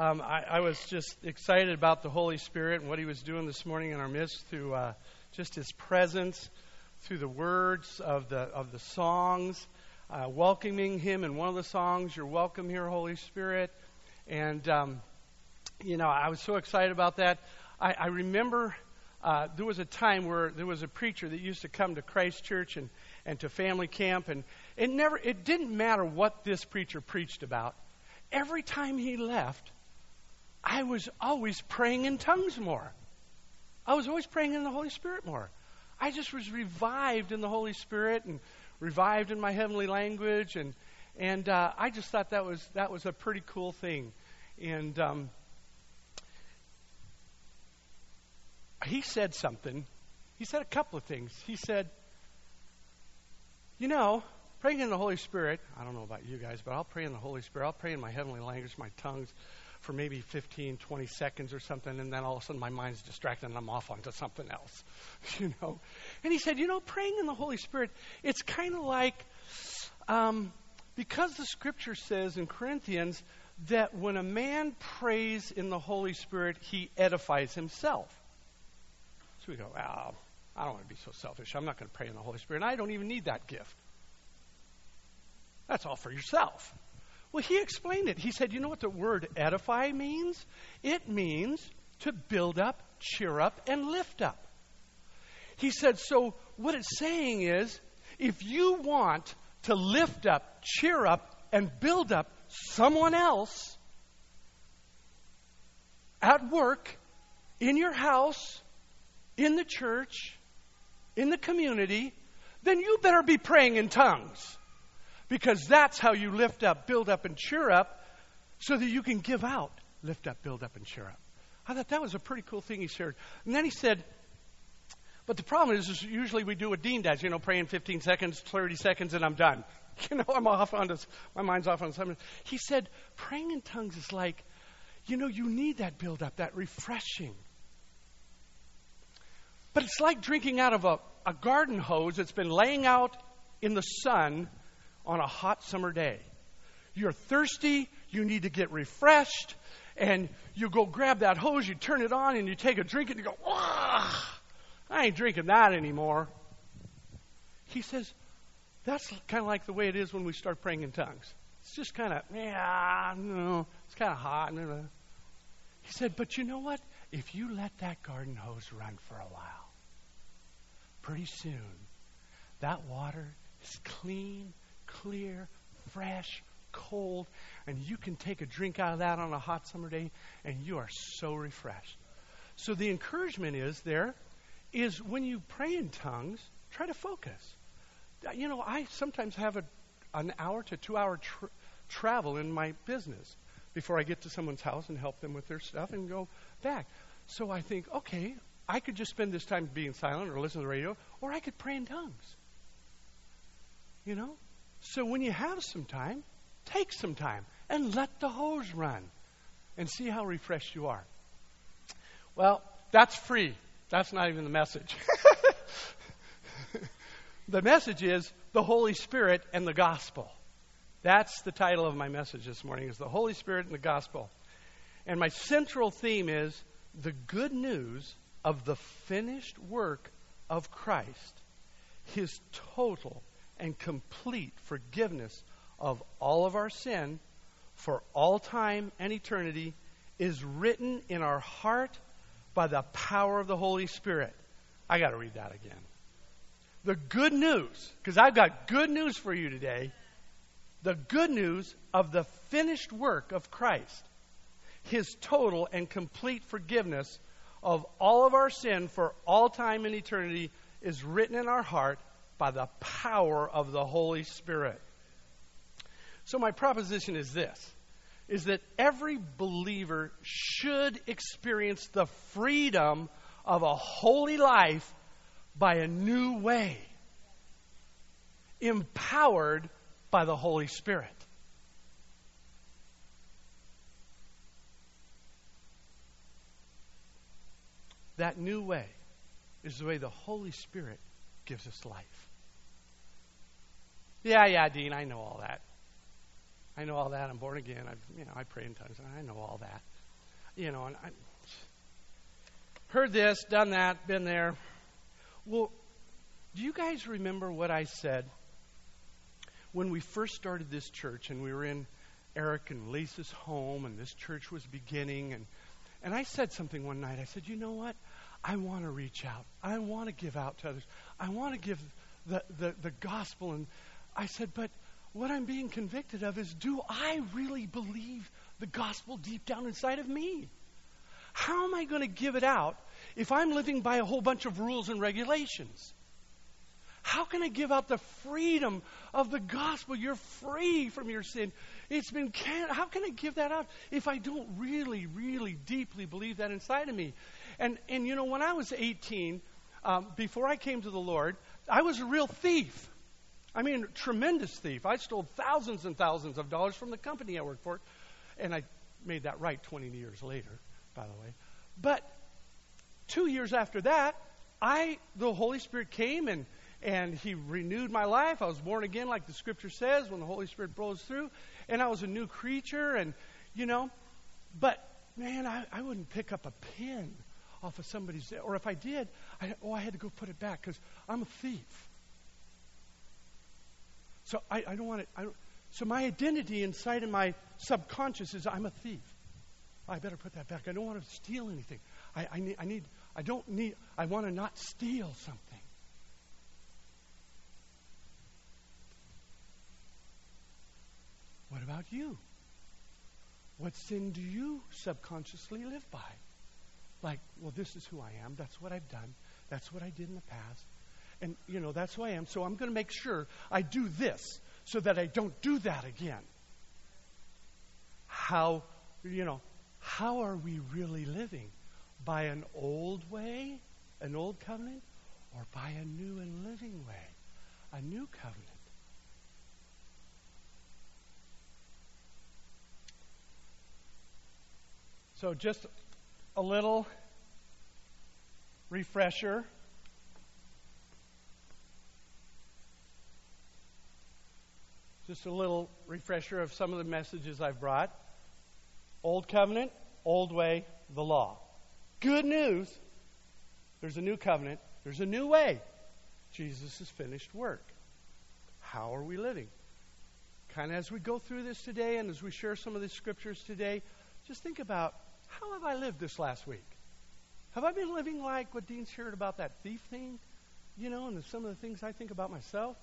Um, I, I, was just excited about the Holy Spirit and what He was doing this morning in our midst through uh, just His presence, through the words of the of the songs, uh, welcoming Him in one of the songs. You're welcome here, Holy Spirit, and um, you know I was so excited about that. I, I remember uh, there was a time where there was a preacher that used to come to Christ Church and and to family camp, and it never it didn't matter what this preacher preached about. Every time he left I was always praying in tongues more. I was always praying in the Holy Spirit more. I just was revived in the Holy Spirit and revived in my heavenly language, and and uh, I just thought that was that was a pretty cool thing. And um, he said something. He said a couple of things. He said, "You know, praying in the Holy Spirit. I don't know about you guys, but I'll pray in the Holy Spirit. I'll pray in my heavenly language, my tongues." For maybe 15, 20 seconds or something, and then all of a sudden my mind's distracted and I'm off onto something else, you know. And he said, you know, praying in the Holy Spirit, it's kind of like, um, because the Scripture says in Corinthians that when a man prays in the Holy Spirit, he edifies himself. So we go, well, I don't want to be so selfish. I'm not going to pray in the Holy Spirit. And I don't even need that gift. That's all for yourself. Well, he explained it. He said, You know what the word edify means? It means to build up, cheer up, and lift up. He said, So what it's saying is, if you want to lift up, cheer up, and build up someone else at work, in your house, in the church, in the community, then you better be praying in tongues because that's how you lift up, build up, and cheer up so that you can give out. Lift up, build up, and cheer up. I thought that was a pretty cool thing he shared. And then he said, but the problem is, is usually we do what Dean does, you know, pray in 15 seconds, 30 seconds, and I'm done. You know, I'm off on this, my mind's off on something. He said, praying in tongues is like, you know, you need that build up, that refreshing. But it's like drinking out of a, a garden hose that's been laying out in the sun on a hot summer day. You're thirsty, you need to get refreshed, and you go grab that hose, you turn it on, and you take a drink, and you go, I ain't drinking that anymore. He says, that's kind of like the way it is when we start praying in tongues. It's just kind of, yeah, no, it's kind of hot. Uh. He said, but you know what? If you let that garden hose run for a while, pretty soon that water is clean clear, fresh, cold, and you can take a drink out of that on a hot summer day, and you are so refreshed. So the encouragement is there is when you pray in tongues, try to focus. Uh, you know, I sometimes have a, an hour to two hour tr- travel in my business before I get to someone's house and help them with their stuff and go back. So I think, okay, I could just spend this time being silent or listen to the radio, or I could pray in tongues. You know? So when you have some time, take some time and let the hose run and see how refreshed you are. Well, that's free. That's not even the message. the message is the Holy Spirit and the gospel. That's the title of my message this morning is the Holy Spirit and the gospel. And my central theme is the good news of the finished work of Christ, his total and complete forgiveness of all of our sin for all time and eternity is written in our heart by the power of the Holy Spirit. I got to read that again. The good news, because I've got good news for you today. The good news of the finished work of Christ, his total and complete forgiveness of all of our sin for all time and eternity is written in our heart by the power of the Holy Spirit. So my proposition is this is that every believer should experience the freedom of a holy life by a new way, empowered by the Holy Spirit. That new way is the way the Holy Spirit gives us life. Yeah, yeah, Dean, I know all that. I know all that. I'm born again. I, you know, I pray in tongues. I know all that. You know, and I heard this, done that, been there. Well, do you guys remember what I said when we first started this church and we were in Eric and Lisa's home and this church was beginning and and I said something one night. I said, "You know what? I want to reach out. I want to give out to others. I want to give the, the, the gospel. And I said, but what I'm being convicted of is do I really believe the gospel deep down inside of me? How am I going to give it out if I'm living by a whole bunch of rules and regulations? How can I give out the freedom of the gospel? You're free from your sin. It's been can- how can I give that out if I don't really, really deeply believe that inside of me? And and you know, when I was 18, um, before I came to the Lord, I was a real thief. I mean, tremendous thief. I stole thousands and thousands of dollars from the company I worked for, and I made that right 20 years later, by the way. But two years after that, I the Holy Spirit came and and He renewed my life. I was born again, like the Scripture says, when the Holy Spirit blows through, and I was a new creature, and you know. But man, I, I wouldn't pick up a pin off of somebody's, or if I did, I, oh, I had to go put it back because I'm a thief. So I, I don't want to. so my identity inside of my subconscious is I'm a thief. I better put that back. I don't want to steal anything. I, I need. I need. I don't need. I want to not steal something. What about you? What sin do you subconsciously live by? like, well, this is who I am. That's what I've done. That's what I did in the past. And, you know, that's who I am. So I'm going to make sure I do this so that I don't do that again. How, you know, how are we really living? By an old way, an old covenant, or by a new and living way, a new covenant? So, just a little refresher. Just a little refresher of some of the messages I've brought. Old covenant, old way, the law. Good news. There's a new covenant. There's a new way. Jesus' has finished work. How are we living? Kind of as we go through this today and as we share some of the scriptures today, just think about how have I lived this last week? Have I been living like what Dean shared about that thief thing? You know, and some of the things I think about myself?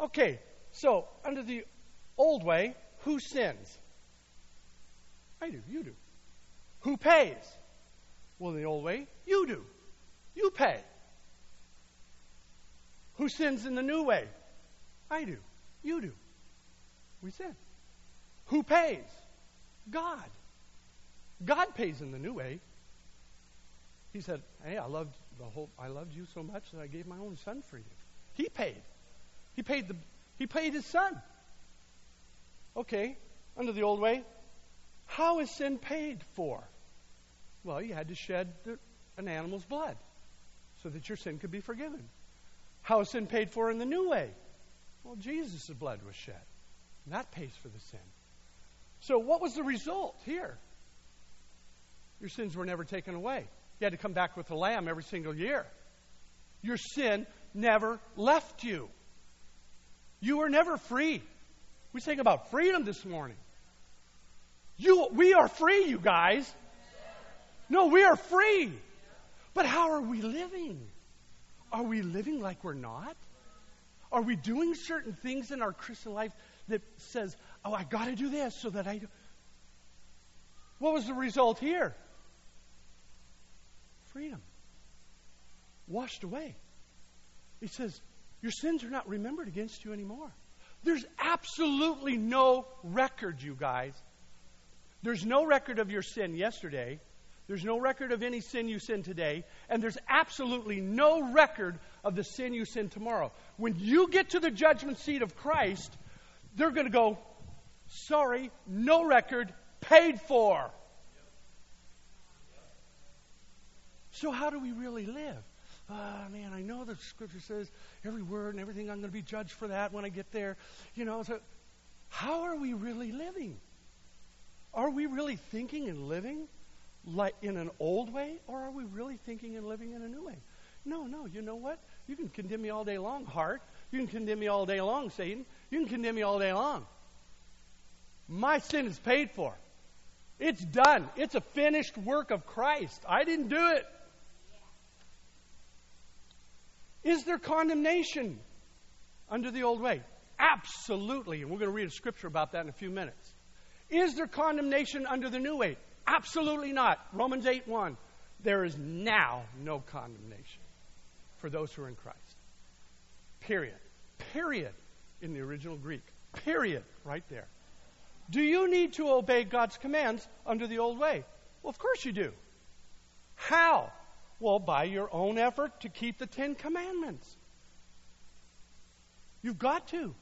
Okay, so under the old way, who sins? I do, you do. Who pays? Well, in the old way, you do. You pay. Who sins in the new way? I do. You do. We sin. Who pays? God. God pays in the new way. He said, "Hey, I loved the whole. I loved you so much that I gave my own son for you." He paid. He paid the. He paid his son. Okay, under the old way, how is sin paid for? Well, you had to shed an animal's blood so that your sin could be forgiven. How is sin paid for in the new way? Well, Jesus' blood was shed. And that pays for the sin. So, what was the result here? Your sins were never taken away. You had to come back with a lamb every single year. Your sin never left you. You were never free. We think about freedom this morning. You, we are free, you guys. No, we are free. But how are we living? Are we living like we're not? Are we doing certain things in our Christian life that says, oh, I got to do this so that I do? What was the result here? freedom. Washed away. He says, Your sins are not remembered against you anymore. There's absolutely no record, you guys. There's no record of your sin yesterday. There's no record of any sin you sin today. And there's absolutely no record of the sin you sin tomorrow. When you get to the judgment seat of Christ, they're going to go, Sorry, no record, paid for. So, how do we really live? Oh, man, I know the scripture says every word and everything, I'm going to be judged for that when I get there. You know, so how are we really living? Are we really thinking and living like in an old way, or are we really thinking and living in a new way? No, no. You know what? You can condemn me all day long, heart. You can condemn me all day long, Satan. You can condemn me all day long. My sin is paid for. It's done. It's a finished work of Christ. I didn't do it. Is there condemnation under the old way? Absolutely. And we're going to read a scripture about that in a few minutes. Is there condemnation under the new way? Absolutely not. Romans 8 1. There is now no condemnation for those who are in Christ. Period. Period in the original Greek. Period. Right there. Do you need to obey God's commands under the old way? Well, of course you do. How? Well, by your own effort to keep the Ten Commandments. You've got to.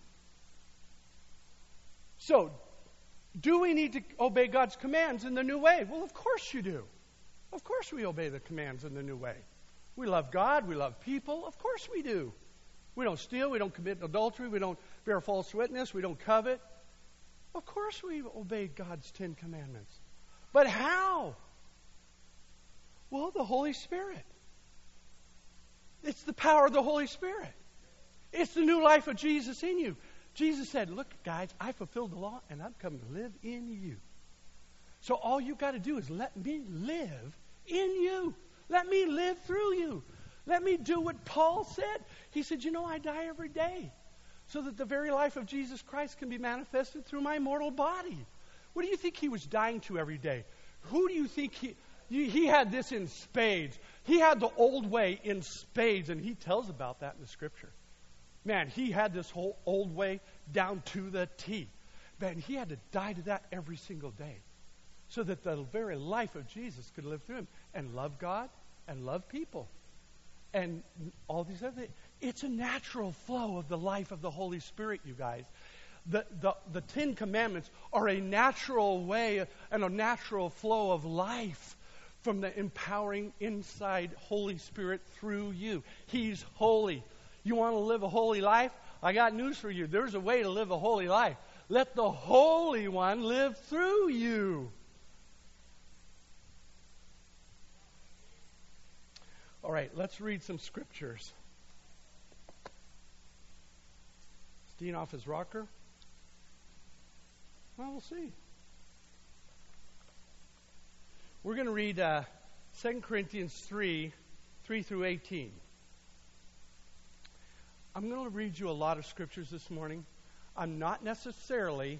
So, do we need to obey God's commands in the new way? Well, of course you do. Of course we obey the commands in the new way. We love God, we love people. Of course we do. We don't steal, we don't commit adultery, we don't bear false witness, we don't covet. Of course we obey God's Ten Commandments. But how? Well, the Holy Spirit. It's the power of the Holy Spirit. It's the new life of Jesus in you. Jesus said, Look, guys, I fulfilled the law and I'm coming to live in you. So all you've got to do is let me live in you. Let me live through you. Let me do what Paul said. He said, You know, I die every day so that the very life of Jesus Christ can be manifested through my mortal body. What do you think he was dying to every day? Who do you think he. He had this in spades. He had the old way in spades, and he tells about that in the scripture. Man, he had this whole old way down to the T. Man, he had to die to that every single day so that the very life of Jesus could live through him and love God and love people and all these other things. It's a natural flow of the life of the Holy Spirit, you guys. The, the, the Ten Commandments are a natural way and a natural flow of life from the empowering inside Holy Spirit through you. He's holy. You want to live a holy life? I got news for you. There's a way to live a holy life. Let the Holy One live through you. All right, let's read some scriptures. Dean off his rocker? Well, we'll see. We're going to read uh, 2 Corinthians 3 3 through 18. I'm going to read you a lot of scriptures this morning. I'm not necessarily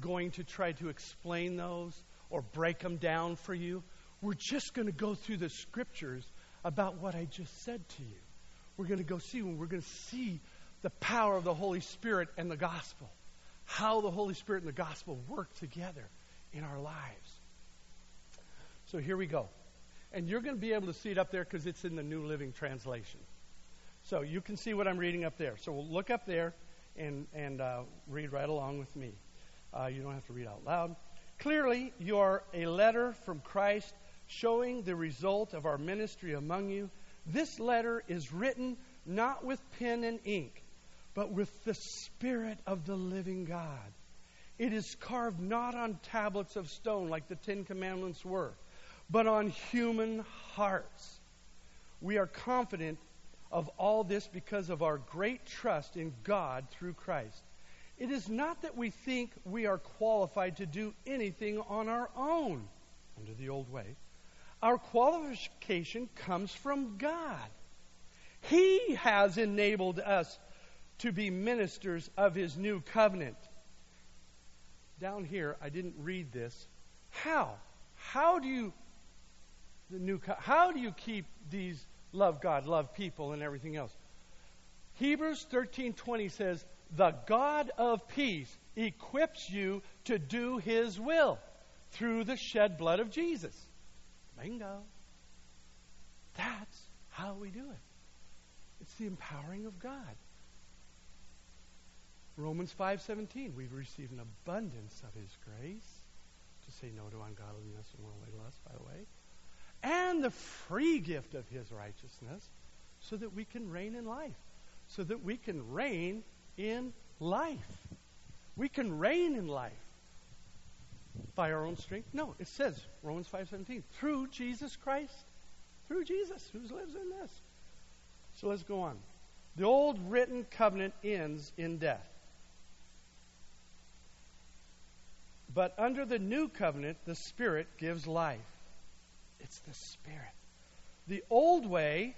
going to try to explain those or break them down for you. We're just going to go through the scriptures about what I just said to you. We're going to go see when we're going to see the power of the Holy Spirit and the gospel. How the Holy Spirit and the gospel work together in our lives. So here we go. And you're going to be able to see it up there because it's in the New Living Translation. So you can see what I'm reading up there. So we'll look up there and, and uh, read right along with me. Uh, you don't have to read out loud. Clearly, you are a letter from Christ showing the result of our ministry among you. This letter is written not with pen and ink, but with the Spirit of the living God. It is carved not on tablets of stone like the Ten Commandments were, but on human hearts. We are confident of all this because of our great trust in God through Christ. It is not that we think we are qualified to do anything on our own under the old way. Our qualification comes from God. He has enabled us to be ministers of His new covenant. Down here, I didn't read this. How? How do you the new how do you keep these love God, love people, and everything else. Hebrews 13:20 says, "The God of peace equips you to do his will through the shed blood of Jesus." Bingo. That's how we do it. It's the empowering of God. Romans 5:17, we've received an abundance of his grace to say no to ungodliness and worldly lust, by the way and the free gift of his righteousness so that we can reign in life. So that we can reign in life. we can reign in life by our own strength. No, it says Romans 5:17 through Jesus Christ, through Jesus who lives in us. So let's go on. The old written covenant ends in death. But under the new covenant, the Spirit gives life. It's the Spirit. The old way,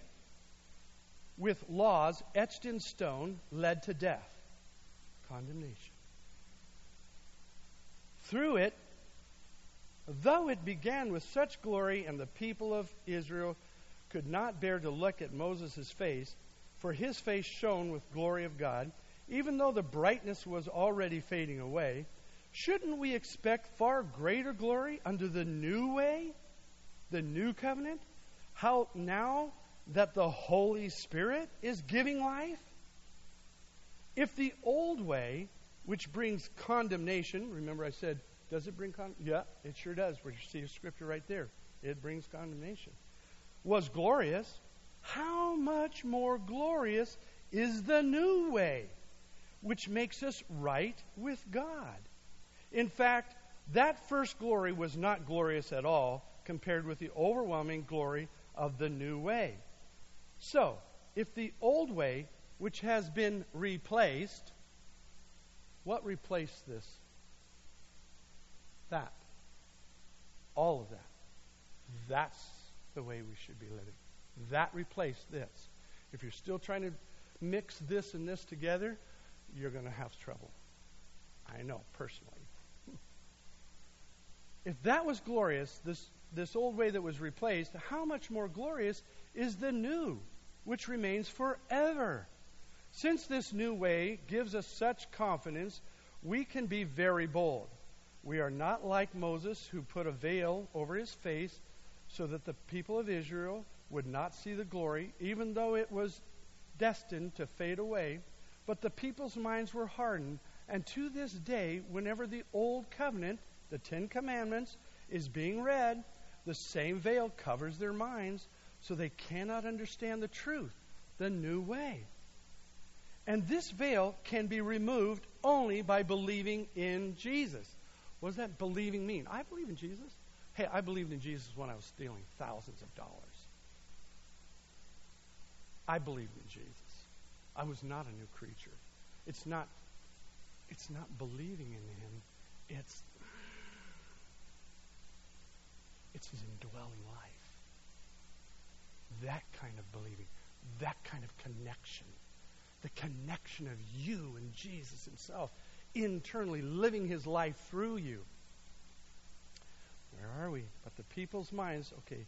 with laws etched in stone, led to death, condemnation. Through it, though it began with such glory, and the people of Israel could not bear to look at Moses' face, for his face shone with glory of God, even though the brightness was already fading away Shouldn't we expect far greater glory under the new way, the new covenant? How now that the Holy Spirit is giving life? If the old way, which brings condemnation, remember I said, does it bring condemnation? Yeah, it sure does. We see a scripture right there. It brings condemnation. Was glorious. How much more glorious is the new way, which makes us right with God? In fact, that first glory was not glorious at all compared with the overwhelming glory of the new way. So, if the old way, which has been replaced, what replaced this? That. All of that. That's the way we should be living. That replaced this. If you're still trying to mix this and this together, you're going to have trouble. I know personally. If that was glorious, this, this old way that was replaced, how much more glorious is the new, which remains forever? Since this new way gives us such confidence, we can be very bold. We are not like Moses, who put a veil over his face so that the people of Israel would not see the glory, even though it was destined to fade away. But the people's minds were hardened, and to this day, whenever the old covenant the Ten Commandments is being read, the same veil covers their minds so they cannot understand the truth, the new way. And this veil can be removed only by believing in Jesus. What does that believing mean? I believe in Jesus. Hey, I believed in Jesus when I was stealing thousands of dollars. I believed in Jesus. I was not a new creature. It's not it's not believing in him. It's it's his indwelling life. That kind of believing, that kind of connection, the connection of you and Jesus himself internally living his life through you. Where are we? But the people's minds, okay.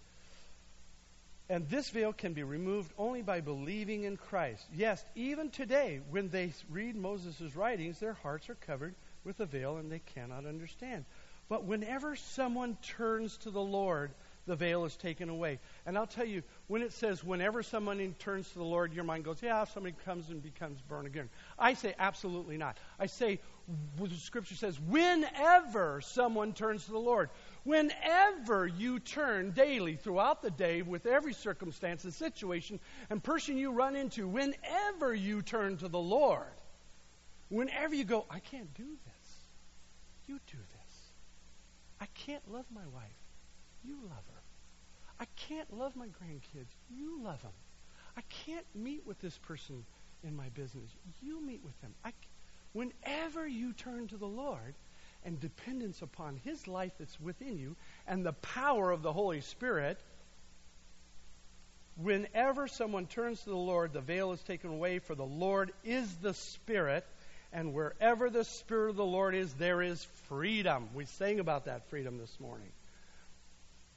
And this veil can be removed only by believing in Christ. Yes, even today, when they read Moses' writings, their hearts are covered with a veil and they cannot understand. But whenever someone turns to the Lord, the veil is taken away. And I'll tell you, when it says whenever someone turns to the Lord, your mind goes, yeah, if somebody comes and becomes born again. I say absolutely not. I say, the scripture says, whenever someone turns to the Lord, whenever you turn daily throughout the day with every circumstance and situation and person you run into, whenever you turn to the Lord, whenever you go, I can't do this, you do this. I can't love my wife. You love her. I can't love my grandkids. You love them. I can't meet with this person in my business. You meet with them. I, whenever you turn to the Lord and dependence upon His life that's within you and the power of the Holy Spirit, whenever someone turns to the Lord, the veil is taken away, for the Lord is the Spirit and wherever the Spirit of the Lord is, there is freedom. We sang about that freedom this morning.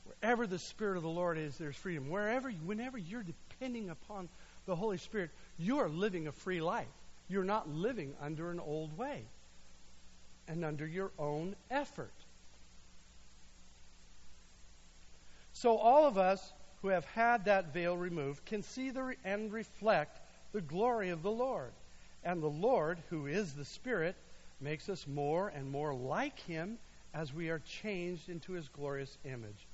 Wherever the Spirit of the Lord is, there's freedom. Wherever, whenever you're depending upon the Holy Spirit, you are living a free life. You're not living under an old way and under your own effort. So, all of us who have had that veil removed can see the, and reflect the glory of the Lord. And the Lord, who is the Spirit, makes us more and more like Him as we are changed into His glorious image.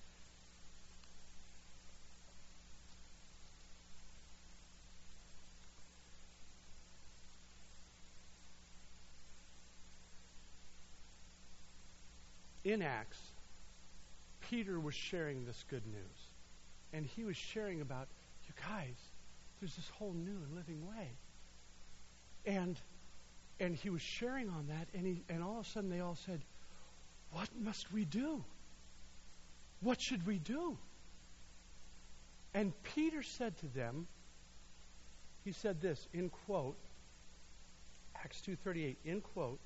in Acts, Peter was sharing this good news. And he was sharing about, you guys, there's this whole new and living way. And and he was sharing on that, and he and all of a sudden they all said, What must we do? What should we do? And Peter said to them, he said this in quote, Acts 2:38 in quote,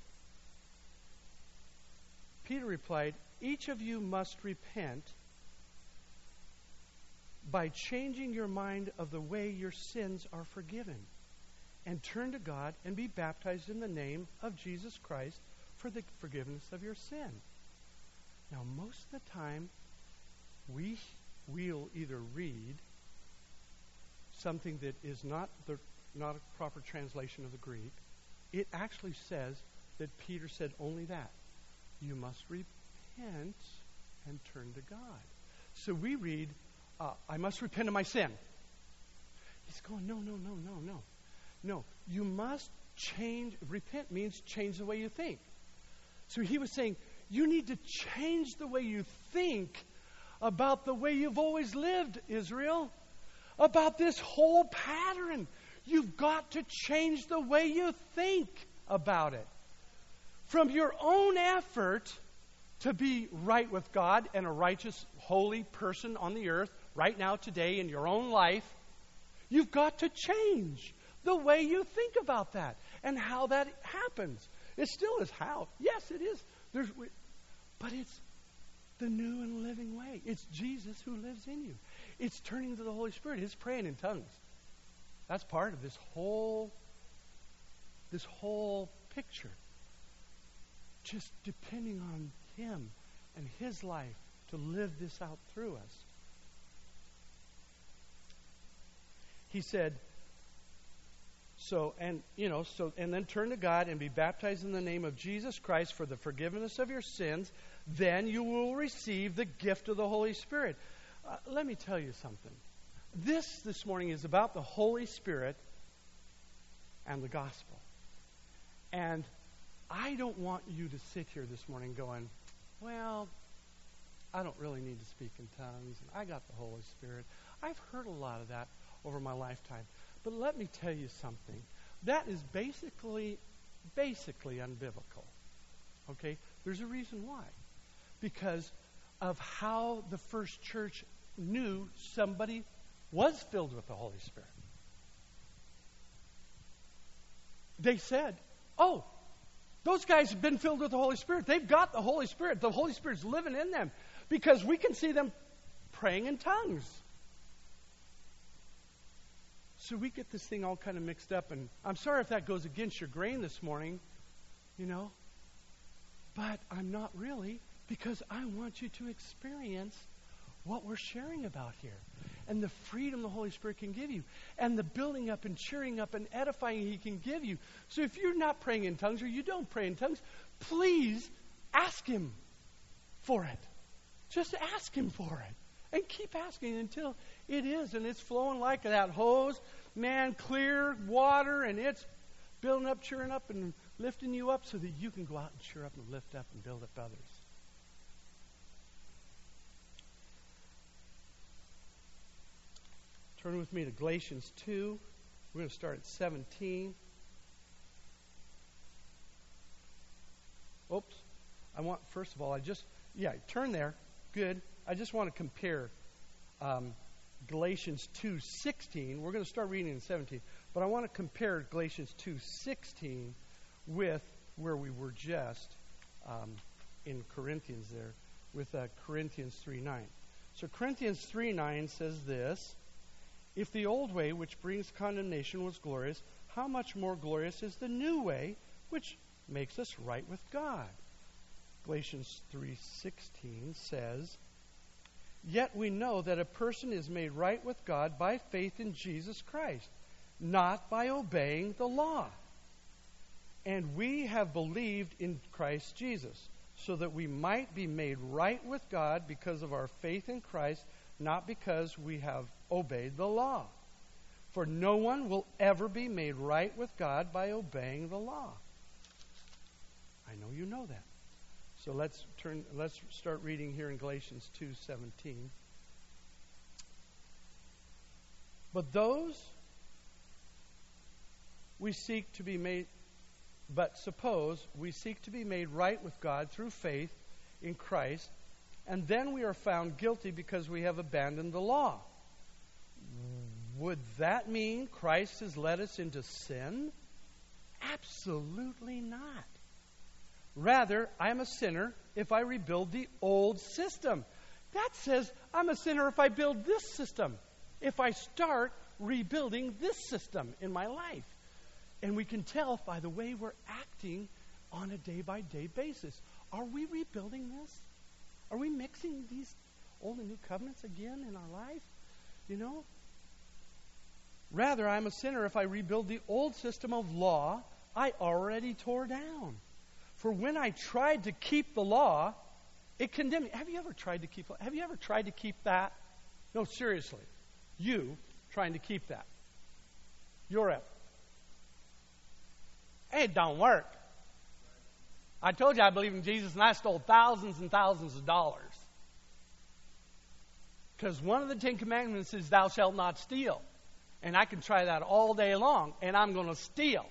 Peter replied, Each of you must repent by changing your mind of the way your sins are forgiven and turn to God and be baptized in the name of Jesus Christ for the forgiveness of your sin. Now, most of the time, we will either read something that is not the not a proper translation of the Greek. It actually says that Peter said only that. You must repent and turn to God. So we read, uh, I must repent of my sin. He's going, no, no, no, no, no. No, you must change. Repent means change the way you think. So he was saying, you need to change the way you think about the way you've always lived, Israel, about this whole pattern. You've got to change the way you think about it. From your own effort to be right with God and a righteous, holy person on the earth right now, today, in your own life, you've got to change the way you think about that and how that happens. It still is how. Yes, it is. There's, but it's the new and living way. It's Jesus who lives in you. It's turning to the Holy Spirit. It's praying in tongues. That's part of this whole this whole picture. Just depending on him and his life to live this out through us. He said, so, and, you know, so, and then turn to God and be baptized in the name of Jesus Christ for the forgiveness of your sins. Then you will receive the gift of the Holy Spirit. Uh, let me tell you something. This, this morning, is about the Holy Spirit and the gospel. And I don't want you to sit here this morning going, well, I don't really need to speak in tongues, and I got the Holy Spirit. I've heard a lot of that over my lifetime. But let me tell you something. That is basically, basically unbiblical. Okay? There's a reason why. Because of how the first church knew somebody was filled with the Holy Spirit. They said, Oh, those guys have been filled with the Holy Spirit. They've got the Holy Spirit. The Holy Spirit's living in them because we can see them praying in tongues. So we get this thing all kind of mixed up, and I'm sorry if that goes against your grain this morning, you know, but I'm not really because I want you to experience what we're sharing about here and the freedom the Holy Spirit can give you and the building up and cheering up and edifying He can give you. So if you're not praying in tongues or you don't pray in tongues, please ask Him for it. Just ask Him for it. And keep asking until it is, and it's flowing like that hose, man, clear water, and it's building up, cheering up, and lifting you up so that you can go out and cheer up and lift up and build up others. Turn with me to Galatians 2. We're going to start at 17. Oops. I want, first of all, I just, yeah, turn there. Good. I just want to compare um, Galatians 2:16. We're going to start reading in 17, but I want to compare Galatians 2:16 with where we were just um, in Corinthians there, with uh, Corinthians 3:9. So Corinthians 3:9 says this: If the old way, which brings condemnation, was glorious, how much more glorious is the new way, which makes us right with God? Galatians 3:16 says Yet we know that a person is made right with God by faith in Jesus Christ, not by obeying the law. And we have believed in Christ Jesus, so that we might be made right with God because of our faith in Christ, not because we have obeyed the law. For no one will ever be made right with God by obeying the law. I know you know that. So let's turn let's start reading here in Galatians 2:17. But those we seek to be made but suppose we seek to be made right with God through faith in Christ, and then we are found guilty because we have abandoned the law. Would that mean Christ has led us into sin? Absolutely not. Rather, I'm a sinner if I rebuild the old system. That says I'm a sinner if I build this system, if I start rebuilding this system in my life. And we can tell by the way we're acting on a day by day basis. Are we rebuilding this? Are we mixing these old and new covenants again in our life? You know? Rather, I'm a sinner if I rebuild the old system of law I already tore down. For when I tried to keep the law, it condemned me. Have you ever tried to keep have you ever tried to keep that? No, seriously. You trying to keep that. Your effort. It don't work. I told you I believe in Jesus, and I stole thousands and thousands of dollars. Because one of the Ten Commandments is, Thou shalt not steal. And I can try that all day long, and I'm going to steal.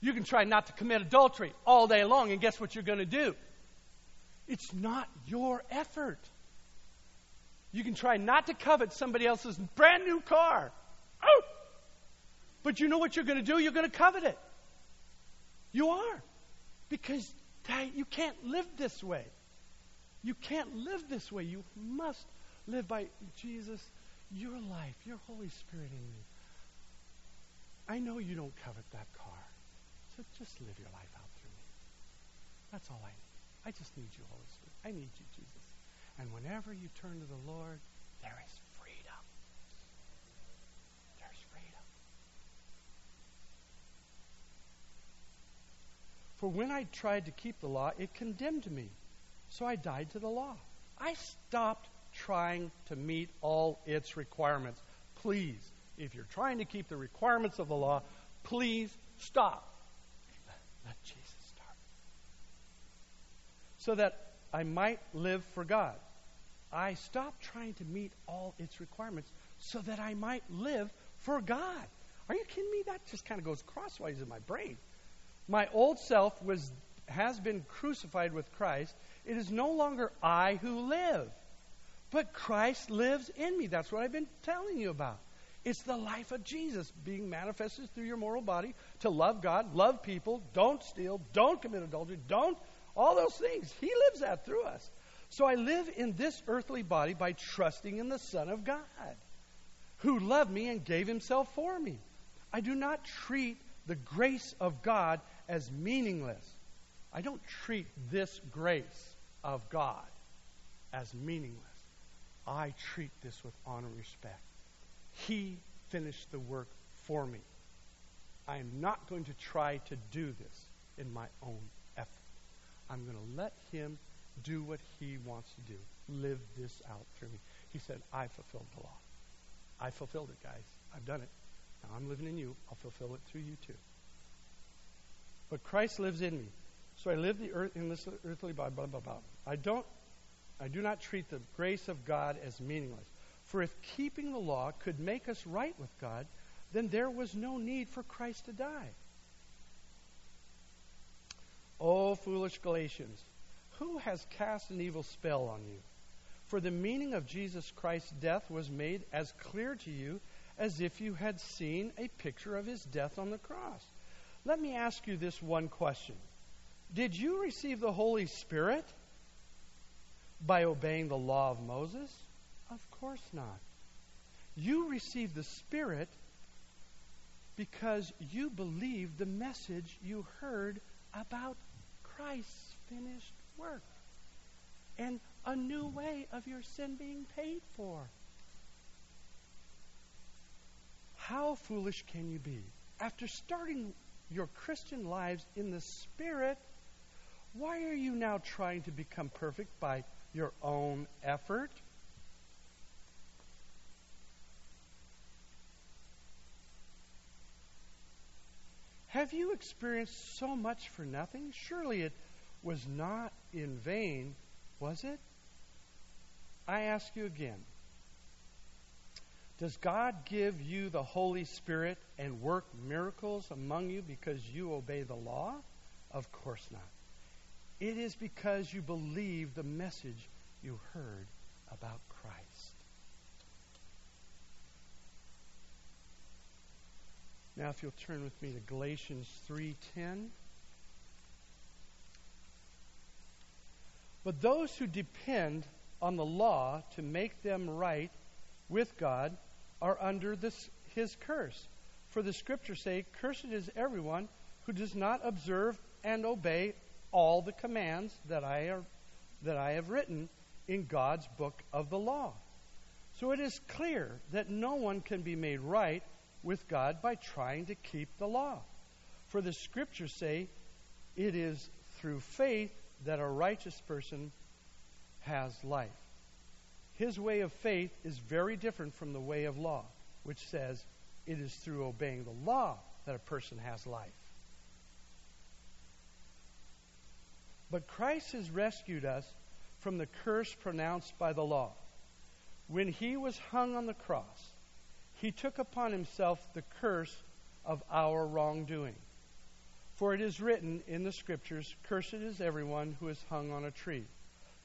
You can try not to commit adultery all day long, and guess what you're going to do? It's not your effort. You can try not to covet somebody else's brand new car. Oh! But you know what you're going to do? You're going to covet it. You are. Because you can't live this way. You can't live this way. You must live by Jesus, your life, your Holy Spirit in you. I know you don't covet that car. So just live your life out through me. That's all I need. I just need you, Holy Spirit. I need you, Jesus. And whenever you turn to the Lord, there is freedom. There's freedom. For when I tried to keep the law, it condemned me. So I died to the law. I stopped trying to meet all its requirements. Please, if you're trying to keep the requirements of the law, please stop. Let, let Jesus start. So that I might live for God. I stopped trying to meet all its requirements so that I might live for God. Are you kidding me? That just kind of goes crosswise in my brain. My old self was, has been crucified with Christ. It is no longer I who live, but Christ lives in me. That's what I've been telling you about. It's the life of Jesus being manifested through your moral body to love God, love people, don't steal, don't commit adultery, don't, all those things. He lives that through us. So I live in this earthly body by trusting in the Son of God, who loved me and gave himself for me. I do not treat the grace of God as meaningless. I don't treat this grace of God as meaningless. I treat this with honor and respect. He finished the work for me. I am not going to try to do this in my own. I'm going to let Him do what He wants to do. Live this out through me. He said, I fulfilled the law. I fulfilled it, guys. I've done it. Now I'm living in you. I'll fulfill it through you too. But Christ lives in me. So I live the earth in this earthly body, blah, blah, blah. I don't I do not treat the grace of God as meaningless. For if keeping the law could make us right with God, then there was no need for Christ to die. O foolish Galatians, who has cast an evil spell on you? For the meaning of Jesus Christ's death was made as clear to you as if you had seen a picture of his death on the cross. Let me ask you this one question Did you receive the Holy Spirit by obeying the law of Moses? Of course not. You received the Spirit because you believed the message you heard about Christ's finished work and a new way of your sin being paid for. How foolish can you be? After starting your Christian lives in the Spirit, why are you now trying to become perfect by your own effort? Have you experienced so much for nothing? Surely it was not in vain, was it? I ask you again. Does God give you the Holy Spirit and work miracles among you because you obey the law? Of course not. It is because you believe the message you heard about Christ. Now if you'll turn with me to Galatians 3:10 But those who depend on the law to make them right with God are under this, his curse. For the scriptures say, Cursed is everyone who does not observe and obey all the commands that I, are, that I have written in God's book of the law. So it is clear that no one can be made right with God by trying to keep the law. For the scriptures say, It is through faith that a righteous person has life. His way of faith is very different from the way of law, which says it is through obeying the law that a person has life. But Christ has rescued us from the curse pronounced by the law. When he was hung on the cross, he took upon himself the curse of our wrongdoing. For it is written in the Scriptures, Cursed is everyone who is hung on a tree.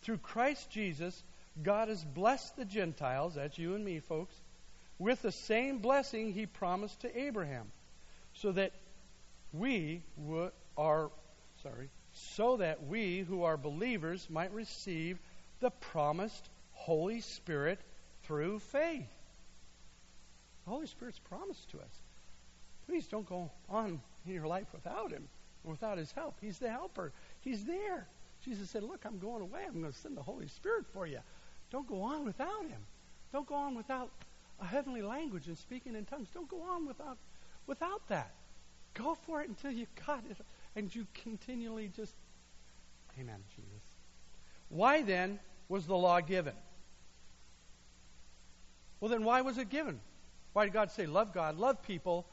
Through Christ Jesus, God has blessed the Gentiles, that's you and me, folks, with the same blessing he promised to Abraham, so that we are sorry, so that we who are believers might receive the promised Holy Spirit through faith. The Holy Spirit's promised to us. Please don't go on in your life without Him, without His help. He's the helper. He's there. Jesus said, Look, I'm going away. I'm going to send the Holy Spirit for you. Don't go on without Him. Don't go on without a heavenly language and speaking in tongues. Don't go on without without that. Go for it until you got it, and you continually just, Amen, Jesus. Why then was the law given? Well, then why was it given? Why did God say, love God, love people,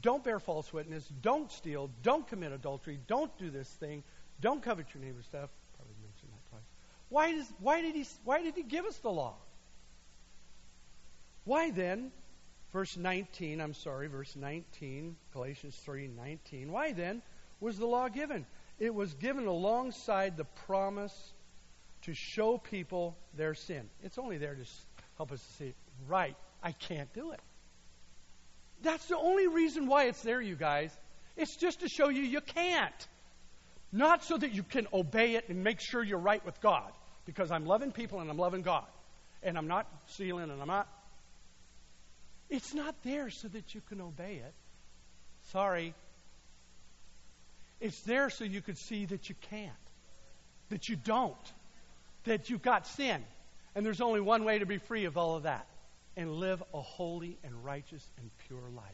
don't bear false witness. Don't steal. Don't commit adultery. Don't do this thing. Don't covet your neighbor's stuff. Probably mentioned that twice. Why, does, why, did he, why did he give us the law? Why then, verse 19, I'm sorry, verse 19, Galatians 3 19, why then was the law given? It was given alongside the promise to show people their sin. It's only there to help us to see, right, I can't do it. That's the only reason why it's there, you guys. It's just to show you you can't. Not so that you can obey it and make sure you're right with God. Because I'm loving people and I'm loving God. And I'm not stealing and I'm not. It's not there so that you can obey it. Sorry. It's there so you could see that you can't. That you don't. That you've got sin. And there's only one way to be free of all of that and live a holy and righteous and pure life.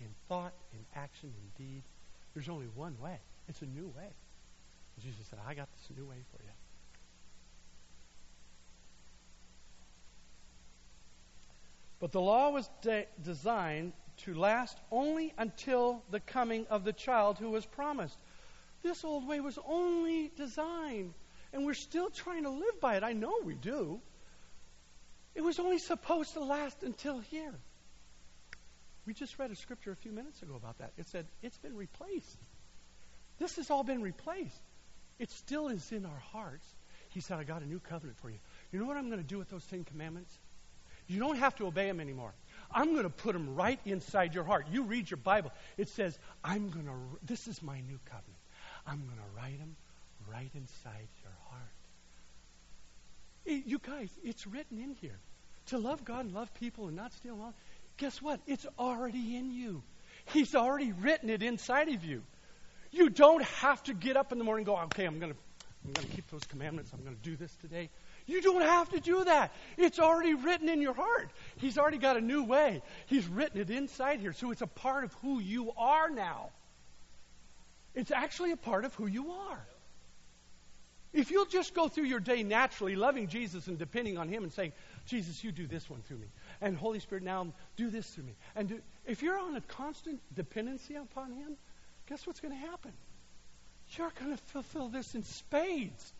In thought, in action, in deed. There's only one way. It's a new way. Jesus said, I got this new way for you. But the law was de- designed to last only until the coming of the child who was promised. This old way was only designed, and we're still trying to live by it. I know we do. It was only supposed to last until here. We just read a scripture a few minutes ago about that. It said, it's been replaced. This has all been replaced. It still is in our hearts. He said, I got a new covenant for you. You know what I'm going to do with those Ten Commandments? You don't have to obey them anymore. I'm going to put them right inside your heart. You read your Bible. It says, I'm going to, this is my new covenant. I'm going to write them right inside your heart. You guys, it's written in here. To love God and love people and not steal wrong. Guess what? It's already in you. He's already written it inside of you. You don't have to get up in the morning and go, okay, I'm going to I'm going to keep those commandments. I'm going to do this today. You don't have to do that. It's already written in your heart. He's already got a new way. He's written it inside here. So it's a part of who you are now. It's actually a part of who you are. If you'll just go through your day naturally, loving Jesus and depending on Him and saying, Jesus, you do this one through me. And Holy Spirit, now do this through me. And do, if you're on a constant dependency upon Him, guess what's going to happen? you're going to fulfill this in spades.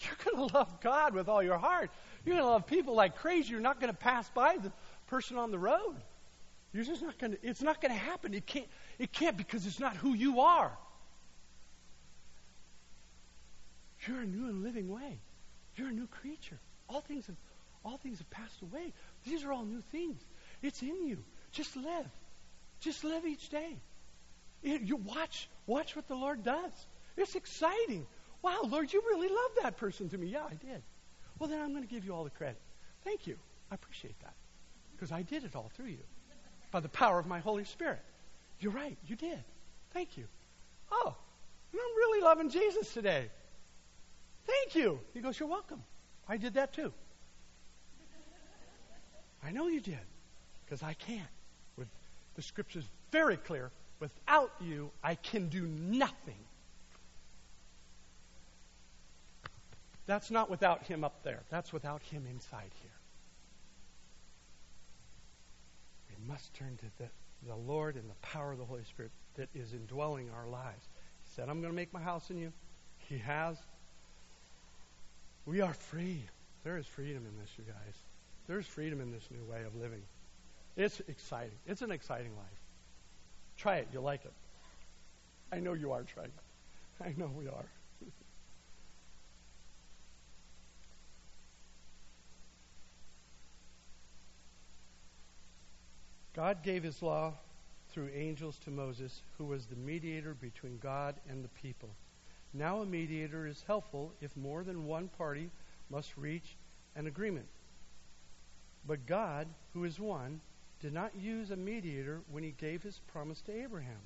You're going to love God with all your heart. You're going to love people like crazy. You're not going to pass by the person on the road. You're just not going to, it's not going to happen. It can't, it can't because it's not who you are. You're a new and living way. You're a new creature. All things have, all things have passed away. These are all new things. It's in you. Just live. Just live each day. It, you watch, watch what the Lord does. It's exciting. Wow, Lord, you really love that person to me. Yeah, I did. Well, then I'm going to give you all the credit. Thank you. I appreciate that. Because I did it all through you by the power of my Holy Spirit. You're right. You did. Thank you. Oh, I'm really loving Jesus today. Thank you. He goes, You're welcome. I did that too. I know you did because I can't. With the scriptures very clear, without you, I can do nothing. That's not without him up there. That's without him inside here. We must turn to the, the Lord and the power of the Holy Spirit that is indwelling our lives. He said, I'm going to make my house in you. He has. We are free. There is freedom in this, you guys. There's freedom in this new way of living. It's exciting. It's an exciting life. Try it. You'll like it. I know you are trying. I know we are. God gave his law through angels to Moses, who was the mediator between God and the people. Now a mediator is helpful if more than one party must reach an agreement. But God, who is one, did not use a mediator when he gave his promise to Abraham.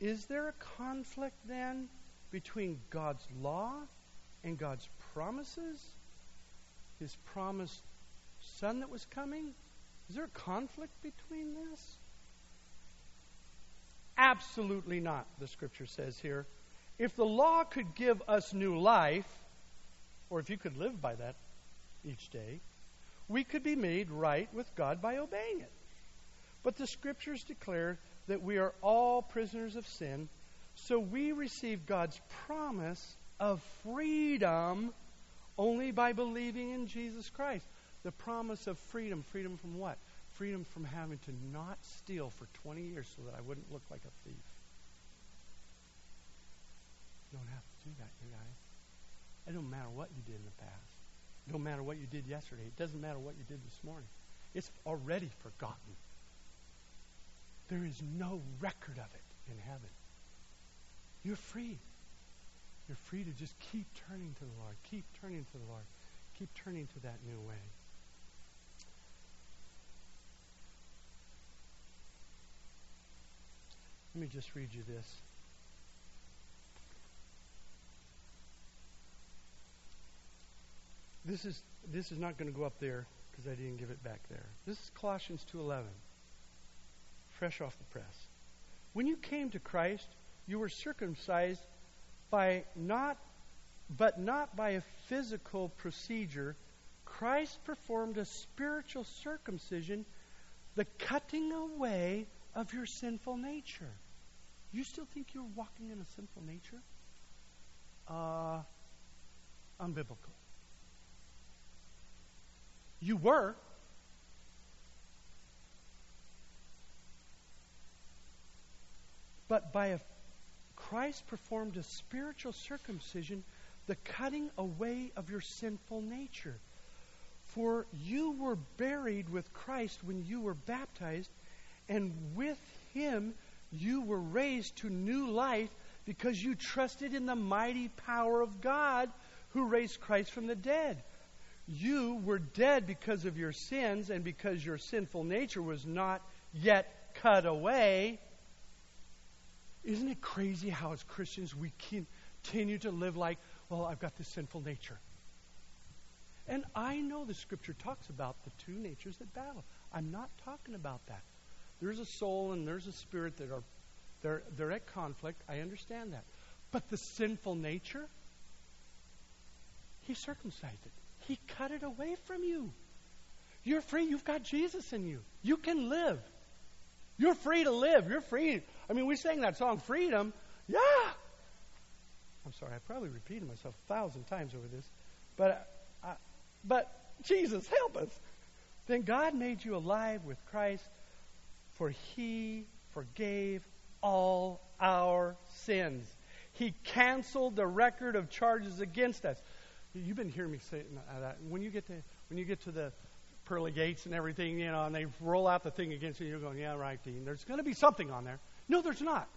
Is there a conflict then between God's law and God's promises? His promised son that was coming? Is there a conflict between this? Absolutely not, the scripture says here. If the law could give us new life, or if you could live by that each day, we could be made right with God by obeying it. But the scriptures declare that we are all prisoners of sin, so we receive God's promise of freedom only by believing in Jesus Christ. The promise of freedom. Freedom from what? Freedom from having to not steal for 20 years so that I wouldn't look like a thief. You don't have to do that, you guys. It don't matter what you did in the past. Don't matter what you did yesterday. It doesn't matter what you did this morning. It's already forgotten. There is no record of it in heaven. You're free. You're free to just keep turning to the Lord. Keep turning to the Lord. Keep turning to that new way. Let me just read you this. This is this is not going to go up there because I didn't give it back there. This is Colossians 2:11. Fresh off the press. When you came to Christ, you were circumcised by not but not by a physical procedure. Christ performed a spiritual circumcision, the cutting away of your sinful nature. You still think you're walking in a sinful nature? Uh, unbiblical. You were. But by a Christ performed a spiritual circumcision, the cutting away of your sinful nature. For you were buried with Christ when you were baptized, and with him you were raised to new life because you trusted in the mighty power of God who raised Christ from the dead. You were dead because of your sins and because your sinful nature was not yet cut away. Isn't it crazy how, as Christians, we continue to live like, well, I've got this sinful nature? And I know the scripture talks about the two natures that battle. I'm not talking about that. There's a soul and there's a spirit that are they're, they're at conflict. I understand that. But the sinful nature, he circumcised it. He cut it away from you. You're free. You've got Jesus in you. You can live. You're free to live. You're free. I mean, we sang that song, Freedom. Yeah. I'm sorry, I probably repeated myself a thousand times over this, but, I, but Jesus, help us. Then God made you alive with Christ, for he forgave all our sins. He canceled the record of charges against us. You've been hearing me say uh, that. When you get to when you get to the pearly gates and everything, you know, and they roll out the thing against you, you're going, yeah, right, Dean. There's going to be something on there. No, there's not.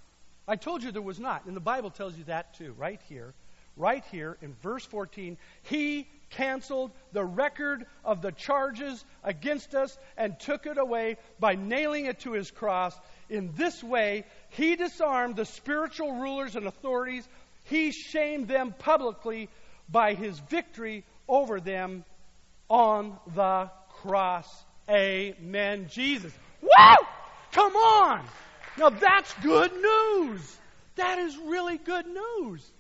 I told you there was not. And the Bible tells you that too, right here. Right here in verse 14. He canceled the record of the charges against us and took it away by nailing it to his cross. In this way, he disarmed the spiritual rulers and authorities. He shamed them publicly by his victory over them on the cross. Amen. Jesus. Woo! Come on! Now that's good news. That is really good news.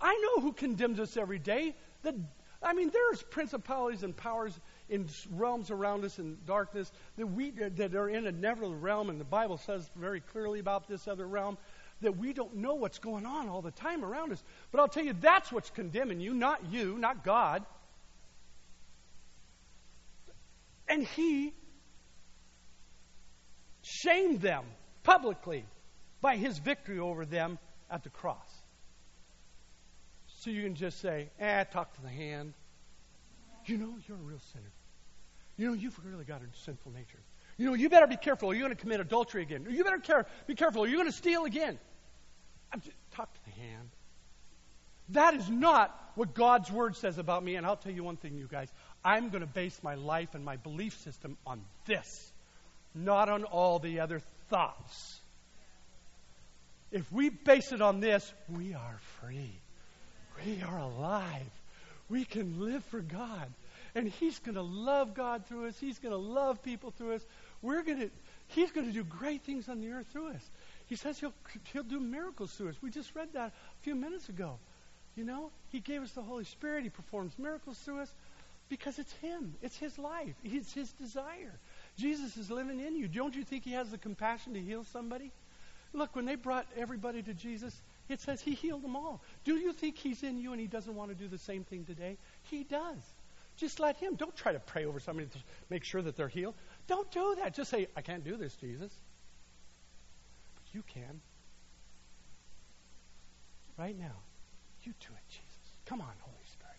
I know who condemns us every day. The, I mean, there's principalities and powers in realms around us in darkness that we that are in another realm, and the Bible says very clearly about this other realm that we don't know what's going on all the time around us. But I'll tell you, that's what's condemning you, not you, not God. And He shamed them publicly by His victory over them at the cross. So you can just say, eh, talk to the hand. You know, you're a real sinner. You know, you've really got a sinful nature. You know, you better be careful. You're going to commit adultery again. You better care, be careful. You're going to steal again. Just, Talk to the hand. That is not what God's Word says about me. And I'll tell you one thing, you guys. I'm going to base my life and my belief system on this, not on all the other thoughts. If we base it on this, we are free. We are alive. We can live for God. And He's going to love God through us. He's going to love people through us. We're going to, He's going to do great things on the earth through us. He says he'll, he'll do miracles through us. We just read that a few minutes ago. You know, He gave us the Holy Spirit. He performs miracles through us because it's Him. It's His life. It's His desire. Jesus is living in you. Don't you think He has the compassion to heal somebody? Look, when they brought everybody to Jesus, it says He healed them all. Do you think He's in you and He doesn't want to do the same thing today? He does. Just let Him. Don't try to pray over somebody to make sure that they're healed. Don't do that. Just say, I can't do this, Jesus. But you can. Right now. You do it, Jesus. Come on, Holy Spirit.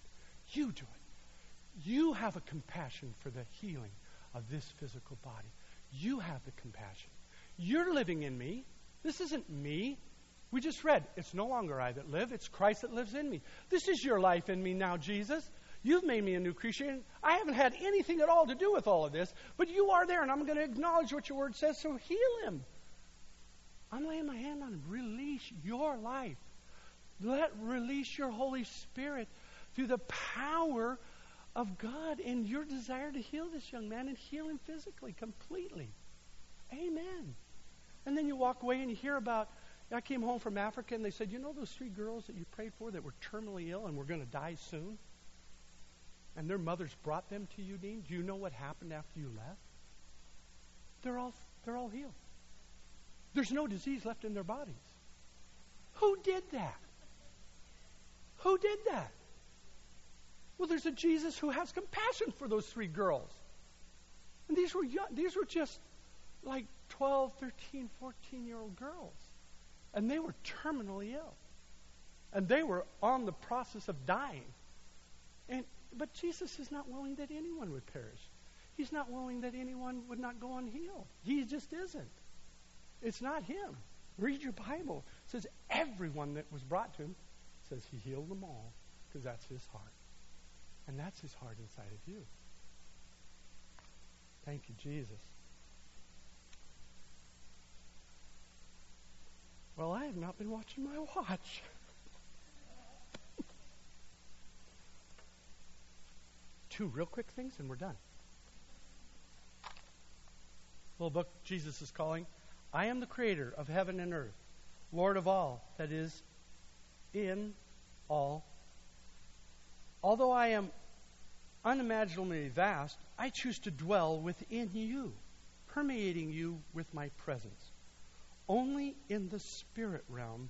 You do it. You have a compassion for the healing of this physical body. You have the compassion. You're living in me. This isn't me. We just read, it's no longer I that live, it's Christ that lives in me. This is your life in me now, Jesus. You've made me a new creature. I haven't had anything at all to do with all of this, but you are there, and I'm going to acknowledge what your word says, so heal him. I'm laying my hand on him. Release your life. Let release your Holy Spirit through the power of God and your desire to heal this young man and heal him physically, completely. Amen. And then you walk away and you hear about. I came home from Africa and they said, You know those three girls that you prayed for that were terminally ill and were going to die soon? And their mothers brought them to you, Dean? Do you know what happened after you left? They're all, they're all healed. There's no disease left in their bodies. Who did that? Who did that? Well, there's a Jesus who has compassion for those three girls. And these were young, these were just like 12, 13, 14 year old girls. And they were terminally ill. And they were on the process of dying. And but Jesus is not willing that anyone would perish. He's not willing that anyone would not go unhealed. He just isn't. It's not him. Read your Bible. It says everyone that was brought to him says he healed them all because that's his heart. And that's his heart inside of you. Thank you, Jesus. Well, I have not been watching my watch. Two real quick things and we're done. Little book Jesus is calling. I am the creator of heaven and earth, Lord of all that is in all. Although I am unimaginably vast, I choose to dwell within you, permeating you with my presence. Only in the spirit realm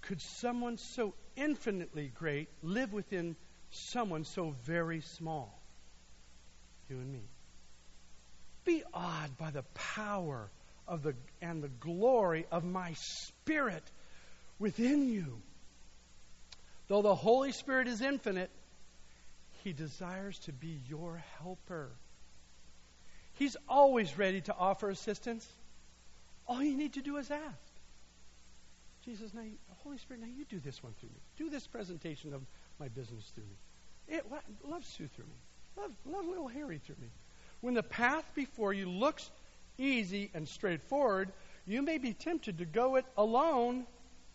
could someone so infinitely great live within someone so very small? You and me. Be awed by the power of the, and the glory of my Spirit within you. Though the Holy Spirit is infinite, He desires to be your helper. He's always ready to offer assistance. All you need to do is ask. Jesus, now, Holy Spirit, now you do this one through me. Do this presentation of my business through me. It, love Sue through me. Love, love little Harry through me. When the path before you looks easy and straightforward, you may be tempted to go it alone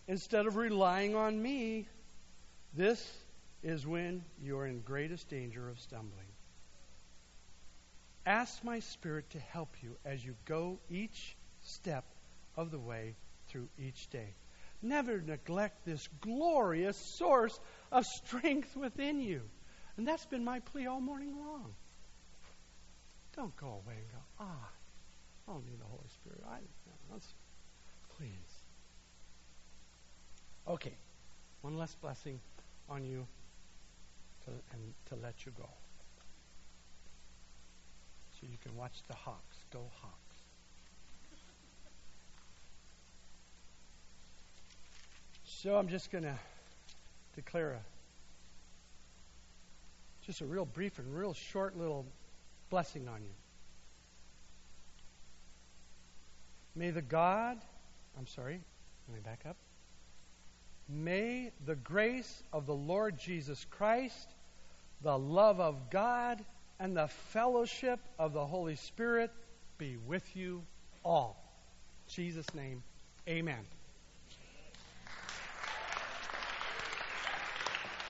instead of relying on me. This is when you're in greatest danger of stumbling. Ask my Spirit to help you as you go each step of the way through each day. Never neglect this glorious source of strength within you. And that's been my plea all morning long. Don't go away and go, ah, I don't need the Holy Spirit. I, let's, please. Okay, one less blessing on you to, and to let you go. So you can watch the Hawks. Go Hawks. So I'm just going to declare a just a real brief and real short little blessing on you. May the God, I'm sorry, let me back up. May the grace of the Lord Jesus Christ, the love of God, and the fellowship of the Holy Spirit be with you all. In Jesus' name, amen.